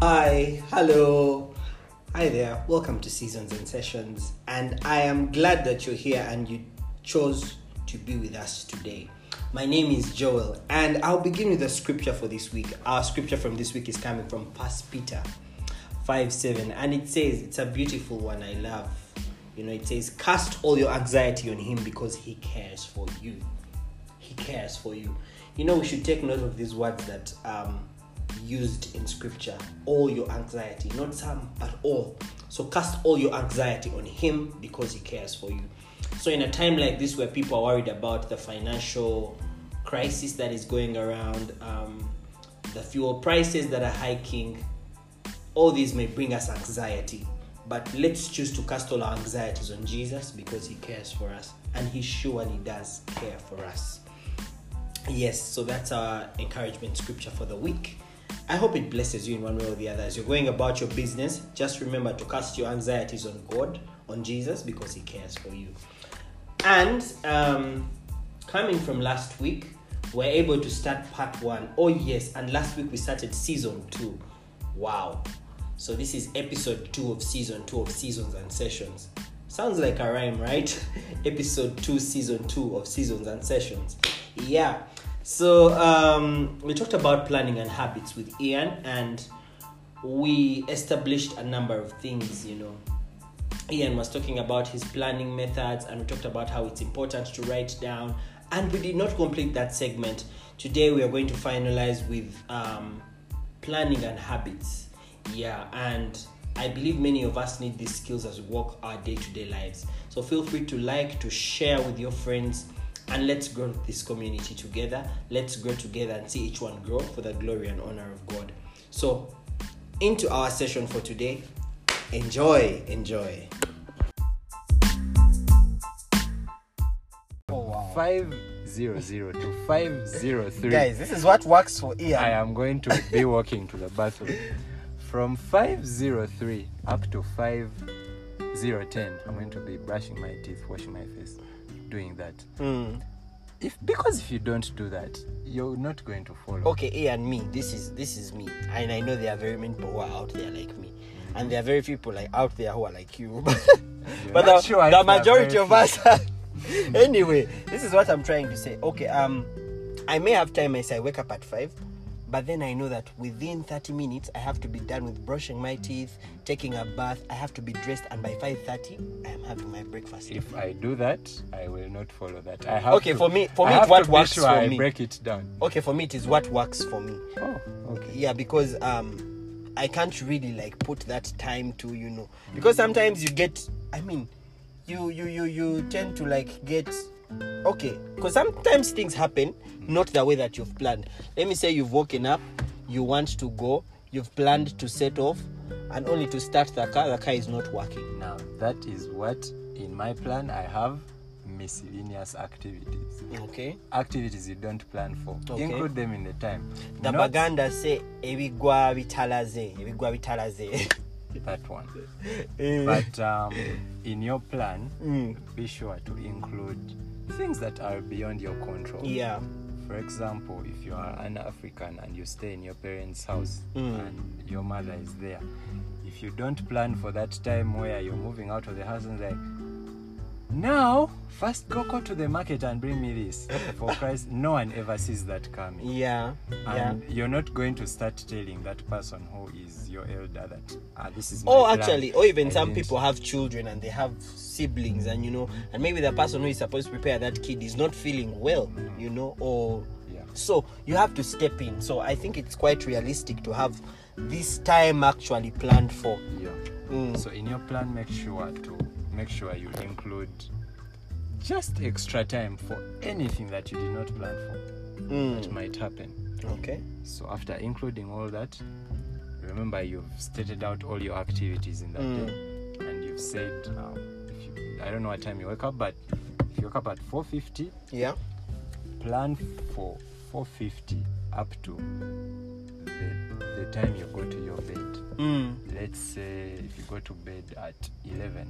Hi, hello. Hi there. Welcome to Seasons and Sessions. And I am glad that you're here and you chose to be with us today. My name is Joel, and I'll begin with the scripture for this week. Our scripture from this week is coming from First Peter 5 7, and it says, It's a beautiful one I love. You know, it says, Cast all your anxiety on him because he cares for you. He cares for you. You know, we should take note of these words that um, used in scripture all your anxiety not some but all. So cast all your anxiety on him because he cares for you. So in a time like this where people are worried about the financial crisis that is going around um, the fuel prices that are hiking all these may bring us anxiety. But let's choose to cast all our anxieties on jesus because he cares for us and he surely does care for us. Yes so that's our encouragement scripture for the week I hope it blesses you in one way or the other. As you're going about your business, just remember to cast your anxieties on God, on Jesus, because He cares for you. And um, coming from last week, we're able to start part one. Oh, yes, and last week we started season two. Wow. So this is episode two of season two of seasons and sessions. Sounds like a rhyme, right? episode two, season two of seasons and sessions. Yeah. So um, we talked about planning and habits with Ian, and we established a number of things. You know, Ian was talking about his planning methods, and we talked about how it's important to write down. And we did not complete that segment. Today we are going to finalize with um, planning and habits. Yeah, and I believe many of us need these skills as we walk our day-to-day lives. So feel free to like, to share with your friends and let's grow this community together. Let's grow together and see each one grow for the glory and honor of God. So, into our session for today. Enjoy, enjoy. Oh, wow. 500 to 503. Guys, this is what works for Ian. I am going to be walking to the bathroom. From 503 up to 5010, I'm going to be brushing my teeth, washing my face doing that. Mm. If because if you don't do that, you're not going to follow. Okay, A and me. This is this is me, and I know there are very many people who are out there like me, and there are very few people like out there who are like you. but the, sure the majority of us. Are, anyway, this is what I'm trying to say. Okay, um, I may have time as I wake up at five, but then I know that within 30 minutes I have to be done with brushing my teeth, taking a bath. I have to be dressed, and by 5:30 I am having my breakfast. If I do that, I will not follow that. I have okay to, for me. For me, what works sure for I me. break it down. Okay, for me it is what works for me. Oh, okay. Yeah, because um, I can't really like put that time to you know because sometimes you get. I mean, you you you you tend to like get okay because sometimes things happen not the way that you've planned. Let me say you've woken up, you want to go, you've planned to set off, and only to start the car, the car is not working. Now that is what in my plan I have miscellaneous activities. Okay. Activities you don't plan for. Okay. Include them in the time. The Not Baganda say ebigwa bitalaze, ebigwa bitalaze. that one. Eh, But um, in your plan, mm, be sure to include things that are beyond your control. yeah. For example, if you are an African and you stay in your parents' house Mm. and your mother is there, if you don't plan for that time where you're moving out of the house and like, now first go go to the market and bring me this. For Christ, no one ever sees that coming. Yeah. Yeah. And you're not going to start telling that person who is your elder that ah, this is Oh, plan. actually, or even I some didn't- people have children and they have siblings, and you know, and maybe the person who is supposed to prepare that kid is not feeling well, you know, or Yeah. so you have to step in. So I think it's quite realistic to have this time actually planned for. Yeah. Mm. So in your plan, make sure to make sure you include just extra time for anything that you did not plan for that Mm. might happen. Okay. So after including all that, remember you've stated out all your activities in that Mm. day, and you've said, um, you, I don't know what time you wake up, but if you wake up at 4:50, Yeah. plan for 4:50 up to the, the time you go to your bed. Mm. let's say if you go to bed at 11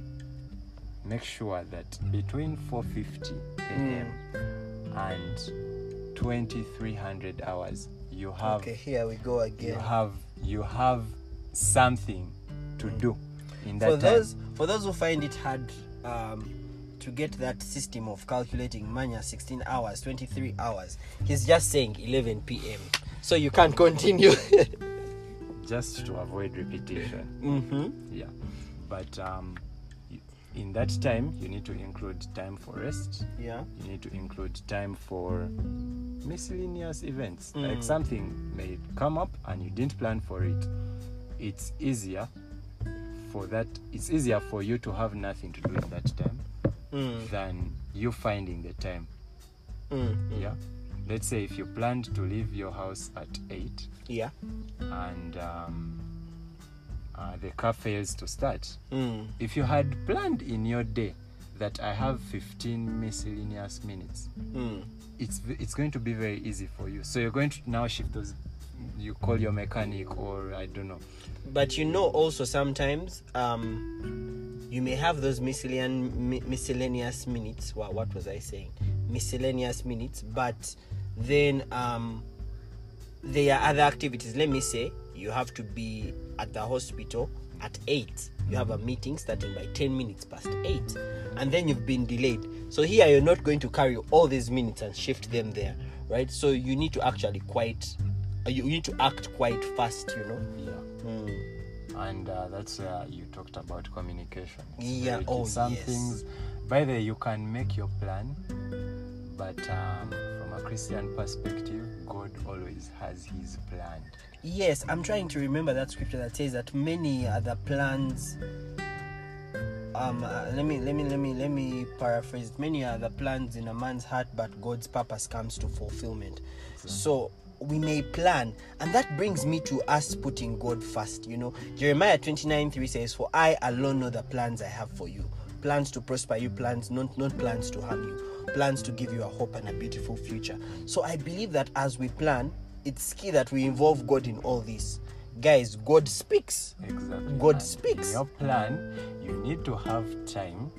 make sure that between 4:50 a.m. and 2300 hours you have Okay. Here we go again you have you have something to do in that for time. those for those who find it hard um, to get that system of calculating mania 16 hours 23 hours he's just saying 11 p.m so you can't continue just to avoid repetition. mm-hmm. Yeah, but um, in that time you need to include time for rest. yeah You need to include time for miscellaneous events. Mm. Like something may come up and you didn't plan for it. It's easier for that. It's easier for you to have nothing to do in that time mm. than you finding the time. Mm. Yeah. Let's say if you planned to leave your house at eight yeah and um, uh, the car fails to start. mm. If you had planned in your day that I have 15 miscellaneous minutes, Mm. it's it's going to be very easy for you. So you're going to now shift those. You call your mechanic, or I don't know. but you know also sometimes um you may have those miscellaneous miscellaneous minutes well, what was i saying miscellaneous minutes but then um there are other activities let me say you have to be at the hospital at 8 you have a meeting starting by 10 minutes past 8 and then you've been delayed so here you're not going to carry all these minutes and shift them there right so you need to actually quite uh, you need to act quite fast you know Yeah. Mm. And uh, that's where you talked about communication. It's Yeah, very oh, Some yes. things. By the way, you can make your plan, but um, Christian perspective, God always has His plan. Yes, I'm trying to remember that scripture that says that many other plans. Um, uh, let me let me let me let me paraphrase. Many are the plans in a man's heart, but God's purpose comes to fulfillment. So we may plan, and that brings me to us putting God first. You know, Jeremiah 29 3 says, For I alone know the plans I have for you plans to prosper you, plans, not, not plans to harm you, plans to give you a hope and a beautiful future. So I believe that as we plan, it's key that we involve God in all this. Guys, God speaks. Exactly. God And speaks. In your plan, you need to have time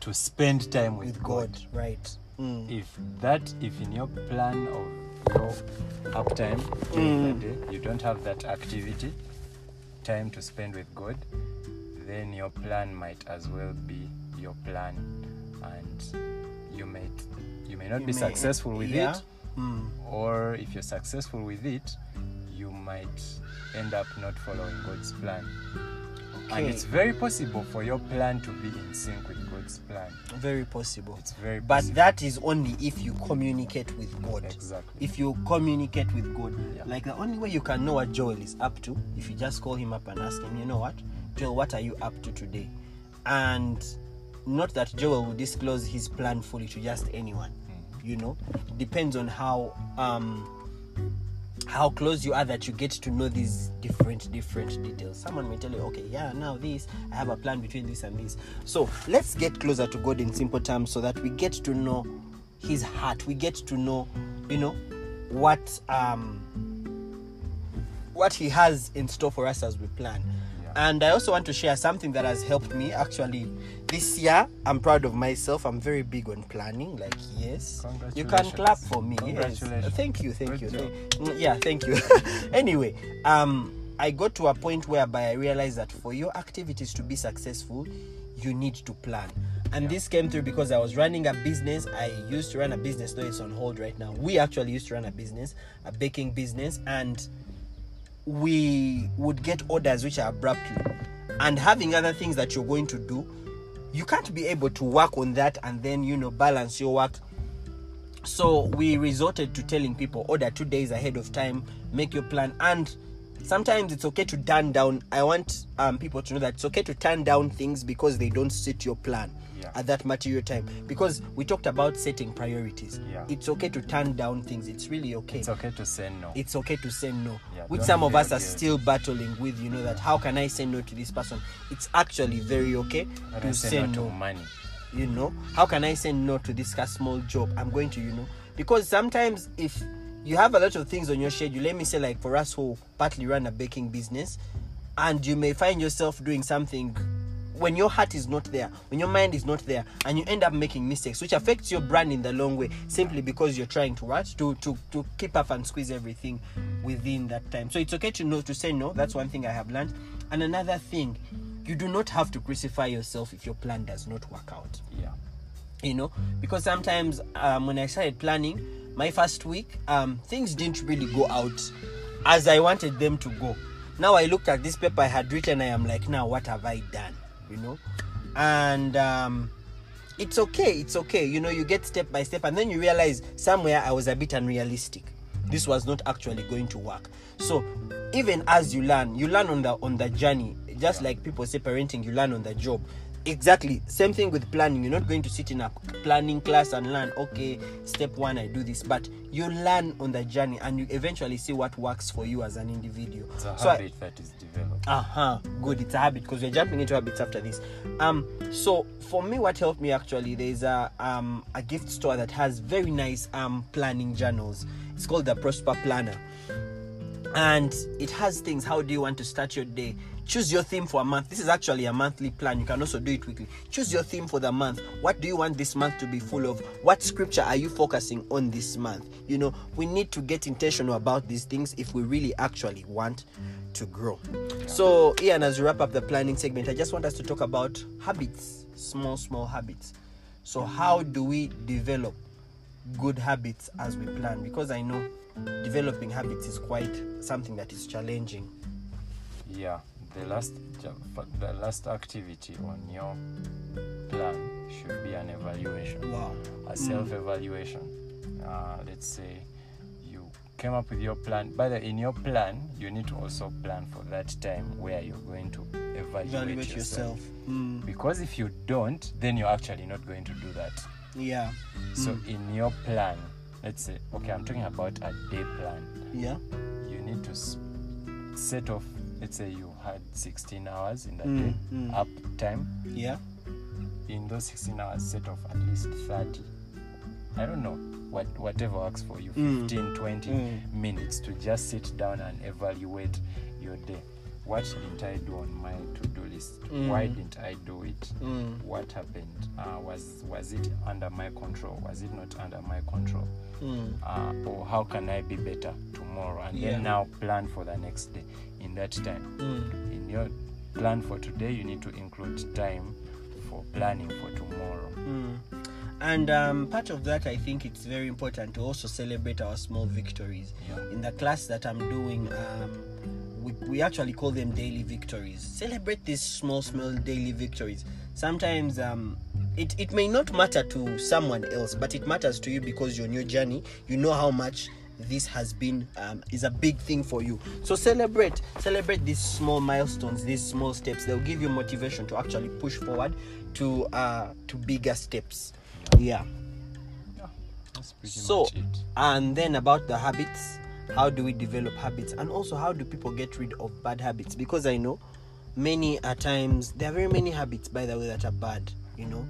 to spend time with, with God, right? Mm. If that, if in your plan of your uptime during the day, you don't have that activity, time to spend with God, then your plan might as well be your plan, and you might you may not You be may- successful with yeah. it, Mm. or if you're successful with it, you might end up not following God's plan. okay. And it's very possible for your plan to be in sync with God's plan. Very possible. It's very But possible. that is only if you communicate with God. Exactly. If you communicate with God. Yeah. Like the only way you can know what Joel is up to, if you just call him up and ask him, you know what? Joel, what are you up to today? And not that Joel will disclose his plan fully to just anyone. You know? it Depends on how um how close you are that you get to know these different different details someone may tell you okay yeah now this i have a plan between this and this so let's get closer to god in simple terms so that we get to know his heart we get to know you know what um what he has in store for us as we plan. And i also want to share something that has helped me actually this year. I'm proud of myself. I'm very big on planning like yes. You can clap for me yes. Thank you thank Good you. yeah thank you. Anyway um i got to a point whereby i realized that for your activities to be successful you need to plan. And this came through because i was running a business. I used to run a business though it's on hold right now. We actually used to run a business a baking business and we would get orders which are abruptly. And having other things that you're going to do you can't be able to work on that and then you know balance your work. So we resorted to telling people order two days ahead of time make your plan and sometimes it's okay to turn down i want um, people to know that it's okay to turn down things because they don't suit your plan Yeah. at that material time. Because we talked about setting priorities. Yeah. it's okay to turn down things. It's really okay. It's okay to say no. it's okay to say no. Yeah, which some of us are still battling with you know that how can i say no to this person? It's actually very okay to say, say no, no. to money. you know how can i say no to this small job? I'm going to you know. Because sometimes if you have a lot of things on your schedule let me say like for us who partly run a baking business and you may find yourself doing something when your heart is not there, when your mind is not there, and you end up making mistakes, which affects your brand in the long way, simply because you're trying to what to to to keep up and squeeze everything within that time. So it's okay to know to say no. That's one thing I have learned. And another thing, you do not have to crucify yourself if your plan does not work out Yeah. you know because sometimes um, when i started planning my first week um, things didn't really go out as i wanted them to go. Now i looked at this paper i had written i am like now what have i done? You know? And um, it's okay it's okay. You know you get step by step and then you realize somewhere i was a bit unrealistic. This was not actually going to work. So even as you learn you learn on the on the journey. Just like people say parenting you learn on the job exactly. Same thing with planning. You're not going to sit in a planning class and learn okay step one i do this. But you learn on the journey and you eventually see what works for you as an individual. It's a So I- habit that is developed. uh-huh good. It's a habit because we're jumping into habits after this. Um so for me what helped me actually there's a um a gift store that has very nice um planning journals. It's called the prosper planner and it has things how do you want to start your day? Choose your theme for a month. This is actually a monthly plan. You can also do it weekly. Choose your theme for the month. What do you want this month to be full of? What scripture are you focusing on this month? You know we need to get intentional about these things if we really actually want to grow. So ian as we wrap up the planning segment i just want us to talk about habits. Small small habits. So how do we develop good habits as we plan? Because i know developing habits is quite something that is challenging Yeah, the last the last activity on your plan should be an evaluation, wow a self-evaluation. Uh, let's say you came up with your plan. By the in your plan, you need to also plan for that time where you're going to evaluate, evaluate yourself. yourself mm, Because if you don't, then you're actually not going to do that. yeah So in your plan, let's say, okay, I'm talking about a day plan. yeah you need to set off let's say you had 16 hours in the Mm, day mm. up time yeah in those 16 hours set off at least 30 i don't know what whatever works for you Mm. 15 20 Mm. minutes to just sit down and evaluate your day what didn't i do on my to-do list Mm. why didn't i do it mm, what happened uh, was was it under my control was it not under my control mm, uh, or how can I be better tomorrow, and Yeah. then now plan for the next day. In that time, mm. in your plan for today, you need to include time for planning for tomorrow. Mm. And um, part of that, I think it's very important to also celebrate our small victories. Yeah. In the class that I'm doing, um, we, we actually call them daily victories. Celebrate these small, small daily victories. Sometimes um, it, it may not matter to someone else, but it matters to you because you're on your journey. You know how much this has been um, is a big thing for you so celebrate celebrate these small milestones these small steps they'll give you motivation to actually push forward to uh to bigger steps yeah Yeah, that's pretty so much it. and then about the habits how do we develop habits and also how do people get rid of bad habits? Because i know many at times there are very many habits by the way that are bad you know?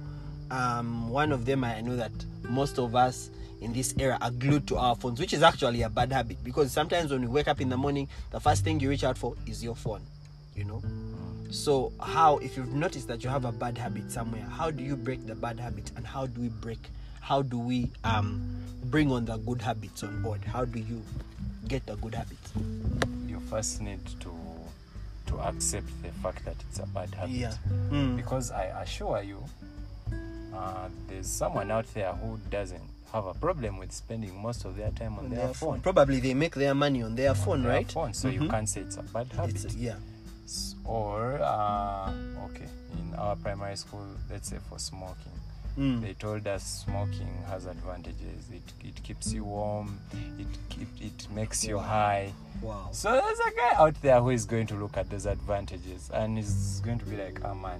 Um one of them i know that most of us in this era are glued to our phones which is actually a bad habit because sometimes when we wake up in the morning the first thing you reach out for is your phone you know? So how if you've noticed that you have a bad habit somewhere how do you break the bad habit and how do we break how do we um bring on the good habits on board how do you get the good habits You first need to to accept the fact that it's a bad habit. yeah Mm. Because I assure you, uh, there's someone out there who doesn't have a problem with spending most of their time on, on their, phone. probably they make their money on their phone Their right phone, so you Mhm. can't say it's a bad habit. it's, yeah or uh, okay in our primary school let's say for smoking Mm. they told us smoking has advantages it, it keeps you warm it keep, it makes you high wow so there's a guy out there who is going to look at those advantages and is going to be like oh man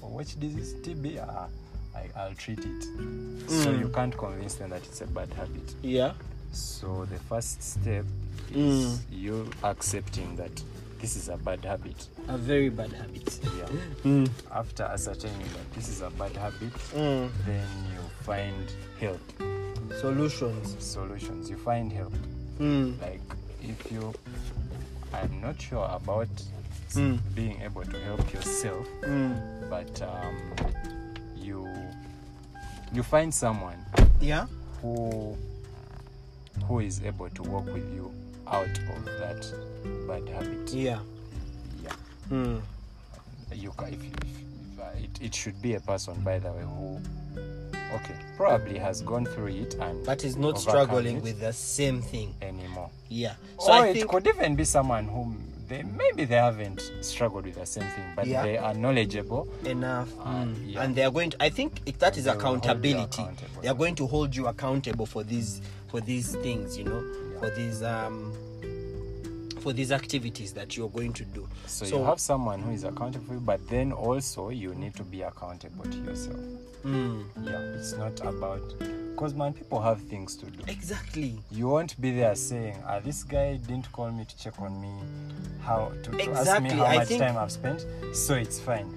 which disease tb uh, I, i'll treat it mm. so Mm. you can't convince them that it's a bad habit yeah so the first step is Mm. you accepting that this is a bad habit a very bad habit yeah mm. after ascertaining that this is a bad habit Mm. then you find help solutions solutions you find help mm. like if you i'm not sure about Mm. being able to help yourself Mm. but um, you you find someone Yeah. who who is able to work with you out of that bad habit Yeah. yeah Mm. you if, if, if uh, it, it should be a person by the way who okay probably has gone through it and But is not struggling with the same thing. anymore Yeah. So or I it think could even be someone whom they maybe they haven't struggled with the same thing but Yeah. they are knowledgeable enough Uh, Mm. yeah. and they are going to i think it, that is They will hold you accountability they are going to hold you accountable for these for these things you know. For these um for these activities that you're going to do. So, you have someone who is accountable for you but then also you need to be accountable to yourself. Mm. yeah it's not about because man people have things to do. Exactly. You won't be there saying ah this guy didn't call me to check on me how to, to ask me how I much think- time i've spent. So it's fine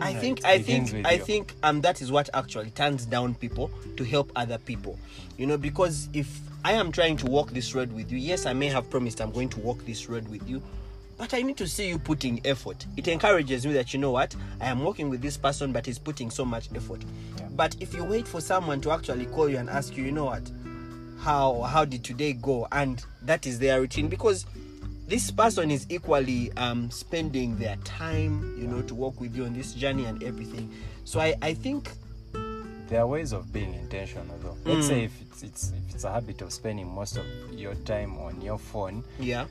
I think I think I think um that is what actually turns down people to help other people. You know, because if I am trying to walk this road with you, yes, I may have promised I'm going to walk this road with you, but I need to see you putting effort. It encourages me that you know what, I am working with this person, but he's putting so much effort. Yeah. But if you wait for someone to actually call you and ask you, you know what, how how did today go, and that is their routine, because this person is equally um, spending their time, you know, to work with you on this journey and everything. So I, I think, there are ways of being intentional though Mm. let's say if it's, it's if it's a habit of spending most of your time on your phone yeah,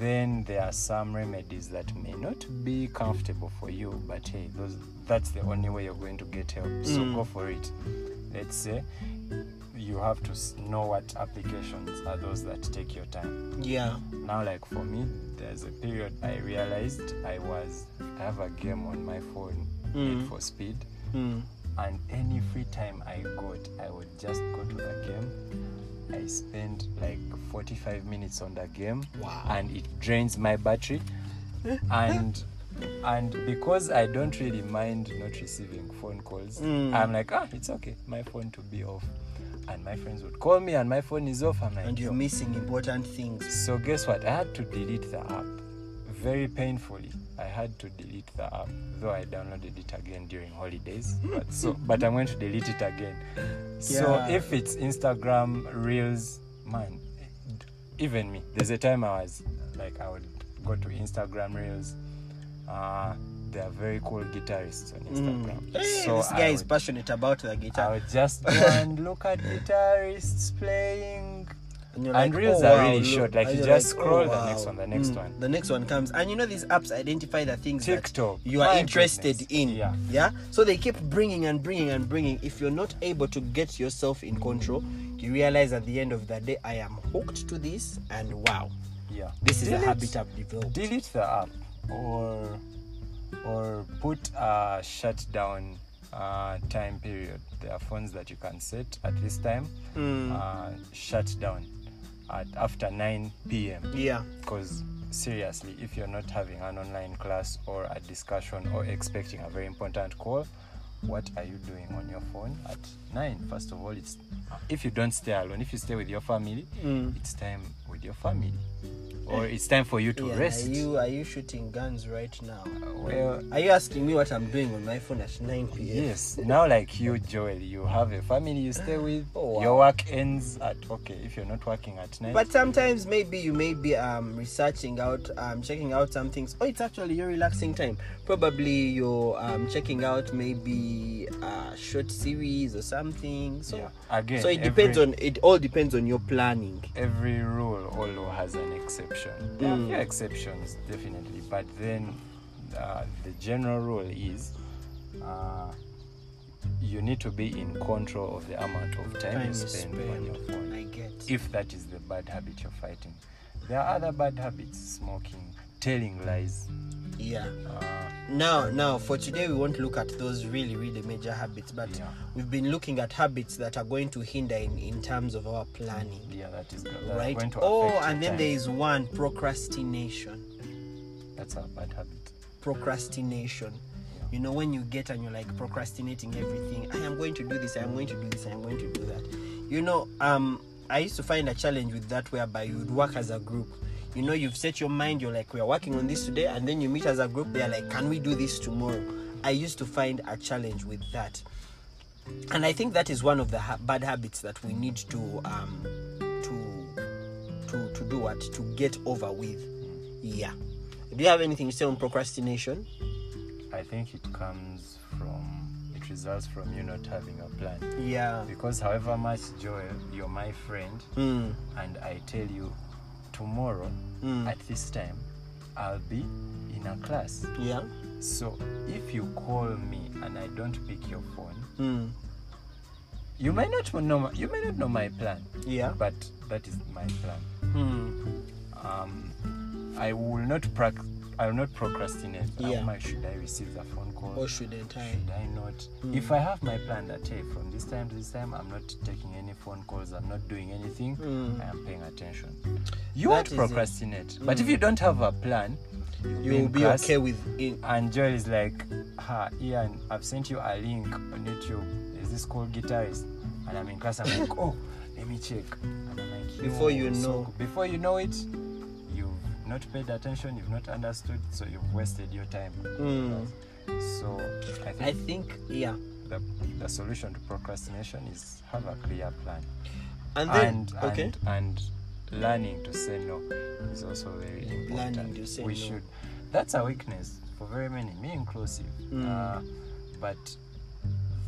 then there are some remedies that may not be comfortable for you but hey those that's the only way you're going to get help so Mm. go for it let's say you have to know what applications are those that take your time yeah, now like for me there's a period i realized i was i have a game on my phone Mm. Need for speed mm, and any free time I got, I would just go to the game. I spend like 45 minutes on the game, Wow. and it drains my battery. and and because I don't really mind not receiving phone calls, Mm. I'm like, ah, it's okay, my phone to be off. And my friends would call me, and my phone is off. Like, and you're "Yo." missing important things. So guess what? I had to delete the app very painfully. I had to delete the app, though I downloaded it again during holidays. But so, but I'm going to delete it again. So if it's Instagram Reels, man, even me. There's a time I was like, I would go to Instagram Reels. Uh, they are very cool guitarists on Instagram. Mm. So this I guy is passionate about the I guitar. would just go and look at guitarists playing. And, and like, reels "Oh, are wow, really look." short. Like And you just like, scroll "Oh, the next one, the next Mm, one. The next one comes. And you know these apps identify the things TikTok. that you are interested in. Yeah. Yeah. So they keep bringing and bringing and bringing. If you're not able to get yourself in control, you realize at the end of the day, I am hooked to this, and wow, Yeah. this is Delete- a habit I've developed. Delete the app or or put a shutdown uh, time period. There are phones that you can set at this time. Mm. Uh, shut down at after 9 p.m. yeah. because seriously if you're not having an online class or a discussion or expecting a very important call what are you doing on your phone at 9 first of all it's if you don't stay alone if you stay with your family Mm. it's time with your family or it's time for you to Yeah, rest Are you are you shooting guns right now? well Are you asking me what I'm doing on my phone at 9 p.m.? yes now like you joel you have a family you stay with Oh, wow. your work ends at okay if you're not working at night But sometimes maybe you may be um, researching out, um, checking out some things. Oh, it's actually your relaxing time. Probably you're um, checking out maybe a short series or something. So, yeah again so it depends every- on it. All depends on your planning. every rule although has an exception there are Mm. few exceptions definitely but then uh, the general rule is uh, you need to be in control of the amount of time, Time you you spend, on your phone I get. if that is the bad habit you're fighting there are other bad habits smoking telling lies yeah. uh, Now, now for today we won't look at those really, really major habits, but Yeah. we've been looking at habits that are going to hinder in, in terms of our planning. yeah that is that Right. going to Oh, and then time. there is one procrastination. that's a bad habit procrastination Yeah. you know when you get and you're like procrastinating everything i am going to do this i am going to do this i am going to do that you know um i used to find a challenge with that whereby you would work as a group you know you've set your mind you're like we are working on this today and then you meet as a group they're like can we do this tomorrow? I used to find a challenge with that. And i think that is one of the ha- bad habits that we need to um to to to do what? To get over with. Yeah. Do you have anything to say on procrastination? I think it comes from it results from you not having a plan. yeah. Because however much Joel, you're my friend, mm, and I tell you tomorrow Mm. at this time I'll be in a class. yeah So if you call me and I don't pick your phone, mm, you may not know my, you may not know my plan, yeah but that is my plan. mm, Um, I will not prac- I will not procrastinate. Yeah. How much should I receive the phone call? or shouldn't i should I not? Mm. If I have my plan that hey, from this time to this time, I'm not taking any phone calls, I'm not doing anything, Mm. I am paying attention. You That won't procrastinate. But if Mm. you don't have a plan, you'll you'll be class, okay with it And Joel is like, ha, Ian, I've sent you a link on YouTube. Is this called guitarist? And I'm in class, I'm like, oh, let me check. And I'm like, Before you know. good." before you know it, not paid attention, you've not understood, so you've wasted your time. Mm. So I think i think yeah the, the solution to procrastination is have a clear plan and then and okay and, and learning to say no is also very important Learning to say we no. should that's a weakness for very many me inclusive Mm. uh, but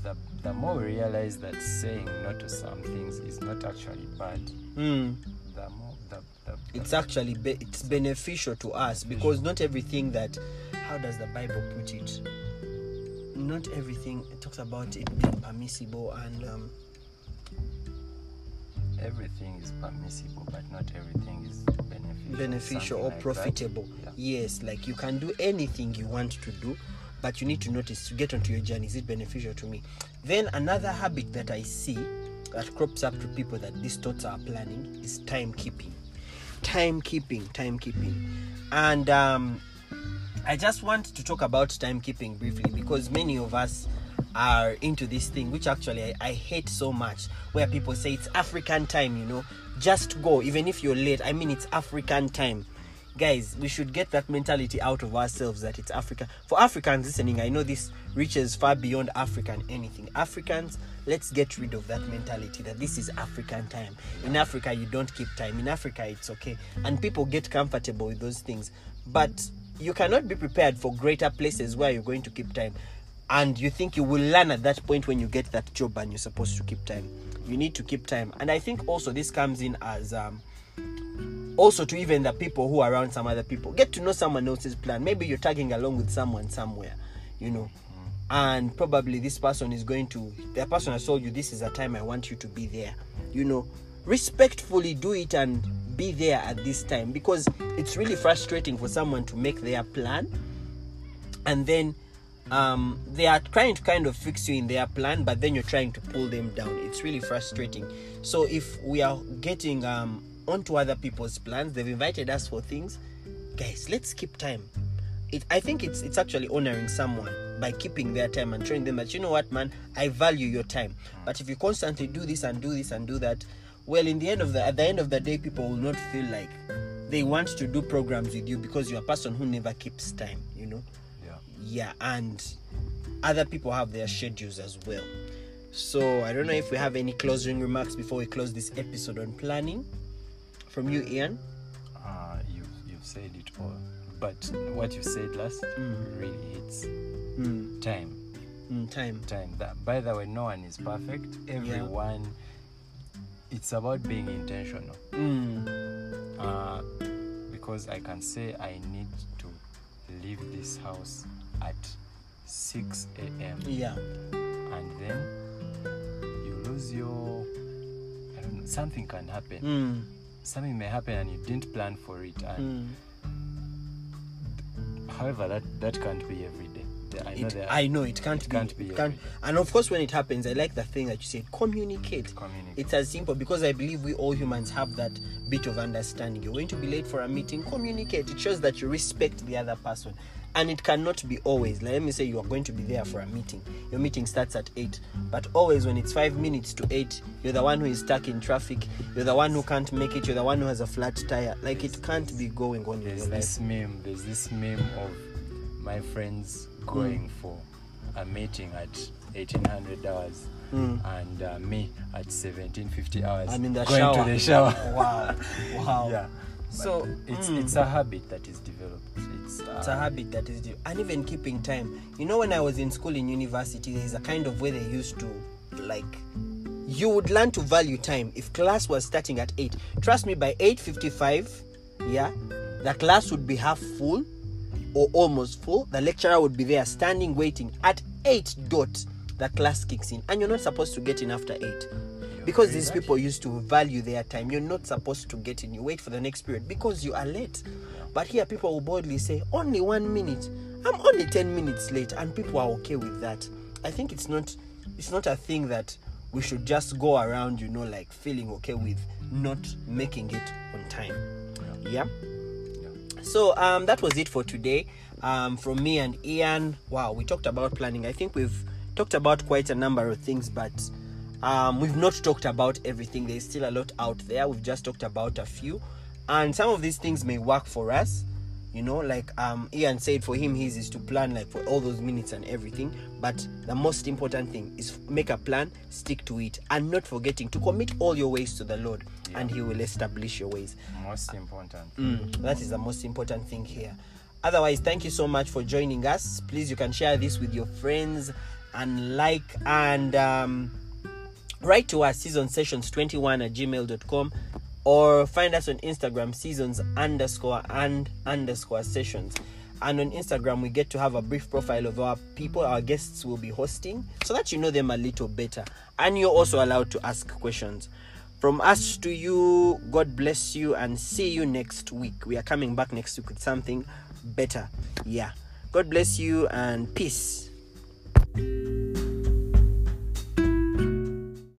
the, the more we realize that saying no to some things is not actually bad mm. the more the, the, the it's actually be- it's beneficial to us because not everything that how does the bible put it? Not everything it talks about it being permissible and um, everything is permissible but not everything is beneficial beneficial or like profitable. Yeah. yes like you can do anything you want to do but you need to notice to get onto your journey is it beneficial to me? Then another habit that i see that crops up to people that these thoughts are planning is timekeeping timekeeping timekeeping. And um i just want to talk about timekeeping briefly because many of us are into this thing which actually I, I hate so much where people say it's african time you know. Just go even if you're late. I mean it's african time guys we should get that mentality out of ourselves that it's africa. For africans listening i know this reaches far beyond african anything. Africans let's get rid of that mentality that this is african time. In africa you don't keep time. In africa it's okay. And people get comfortable with those things. But you cannot be prepared for greater places where you're going to keep time. And you think you will learn at that point when you get that job and you're supposed to keep time. You need to keep time. And i think also this comes in as um also to even the people who are around some other people. Get to know someone else's plan. Maybe you're tagging along with someone somewhere you know. And probably this person is going to the person has told you this is a time i want you to be there. You know respectfully do it and be there at this time. Because it's really frustrating for someone to make their plan and then um, they are trying to kind of fix you in their plan, but then you're trying to pull them down. It's really frustrating. So if we are getting um, onto other people's plans, they've invited us for things, guys. Let's keep time. It, I think it's it's actually honoring someone by keeping their time and showing them that you know what, man, I value your time. But if you constantly do this and do this and do that, well, in the end of the at the end of the day, people will not feel like they want to do programs with you because you're a person who never keeps time. You know yeah yeah and other people have their schedules as well so i don't know if we have any closing remarks before we close this episode on planning from you ian? Uh, you've, you've said it all. But what you said last Mm. really hits mm, time. Mm, time. Time. That by the way no one is perfect. Everyone it's about being intentional. Mm, uh, because i can say i need to leave this house at 6 a.m yeah. And then you lose your I don't know, something can happen. Mm, something may happen and you didn't plan for it and mm, however that that can't be every day I know it, there- I know it can't it be. can't be can't, and of course, when it happens, I like the thing that you said: communicate. Communicate. It's as simple because I believe we all humans have that bit of understanding. You're going to be late for a meeting. Communicate. It shows that you respect the other person, and it cannot be always. Like, let me say you are going to be there for a meeting. Your meeting starts at eight, but always when it's five minutes to eight, you're the one who is stuck in traffic. You're the one who can't make it. You're the one who has a flat tire. Like it can't be going on There's this meme. There's this meme of my friends going for a meeting at 1800 hours. And uh, me at 1750 hours. I'm in the going shower. to the shower. Wow, wow. yeah. So It's mm. it's a habit that is developed. It's, uh, It's a habit that is, de- and even keeping time. You know, when I was in school in university, there's a kind of way they used to, like, you would learn to value time. If class was starting at eight, trust me, by eight fifty-five, yeah, the class would be half full or almost full. The lecturer would be there, standing, waiting. At eight dot, the class kicks in, and you're not supposed to get in after eight. Because these people used to value their time. You're not supposed to get in. You wait for the next period because you are late. But here, people will boldly say, only one minute. I'm only 10 minutes late. And people are okay with that. I think it's not it's not a thing that we should just go around, you know, like feeling okay with not making it on time. Yeah. So um, that was it for today. Um, from me and Ian. Wow, we talked about planning. I think we've talked about quite a number of things, but um, we've not talked about everything. There's still a lot out there. We've just talked about a few, and some of these things may work for us. You know, like um, Ian said, for him, his is to plan like for all those minutes and everything. But the most important thing is make a plan, stick to it, and not forgetting to commit all your ways to the Lord, and He will establish your ways. most important. Mm, that is the most important thing here. Otherwise, thank you so much for joining us. Please, you can share this with your friends and like and um, write to us season sessions 21 at gmail.com or find us on Instagram seasons underscore and underscore sessions. And on Instagram, we get to have a brief profile of our people our guests will be hosting so that you know them a little better. And you're also allowed to ask questions. From us to you, God bless you and see you next week. We are coming back next week with something better. Yeah. God bless you and peace.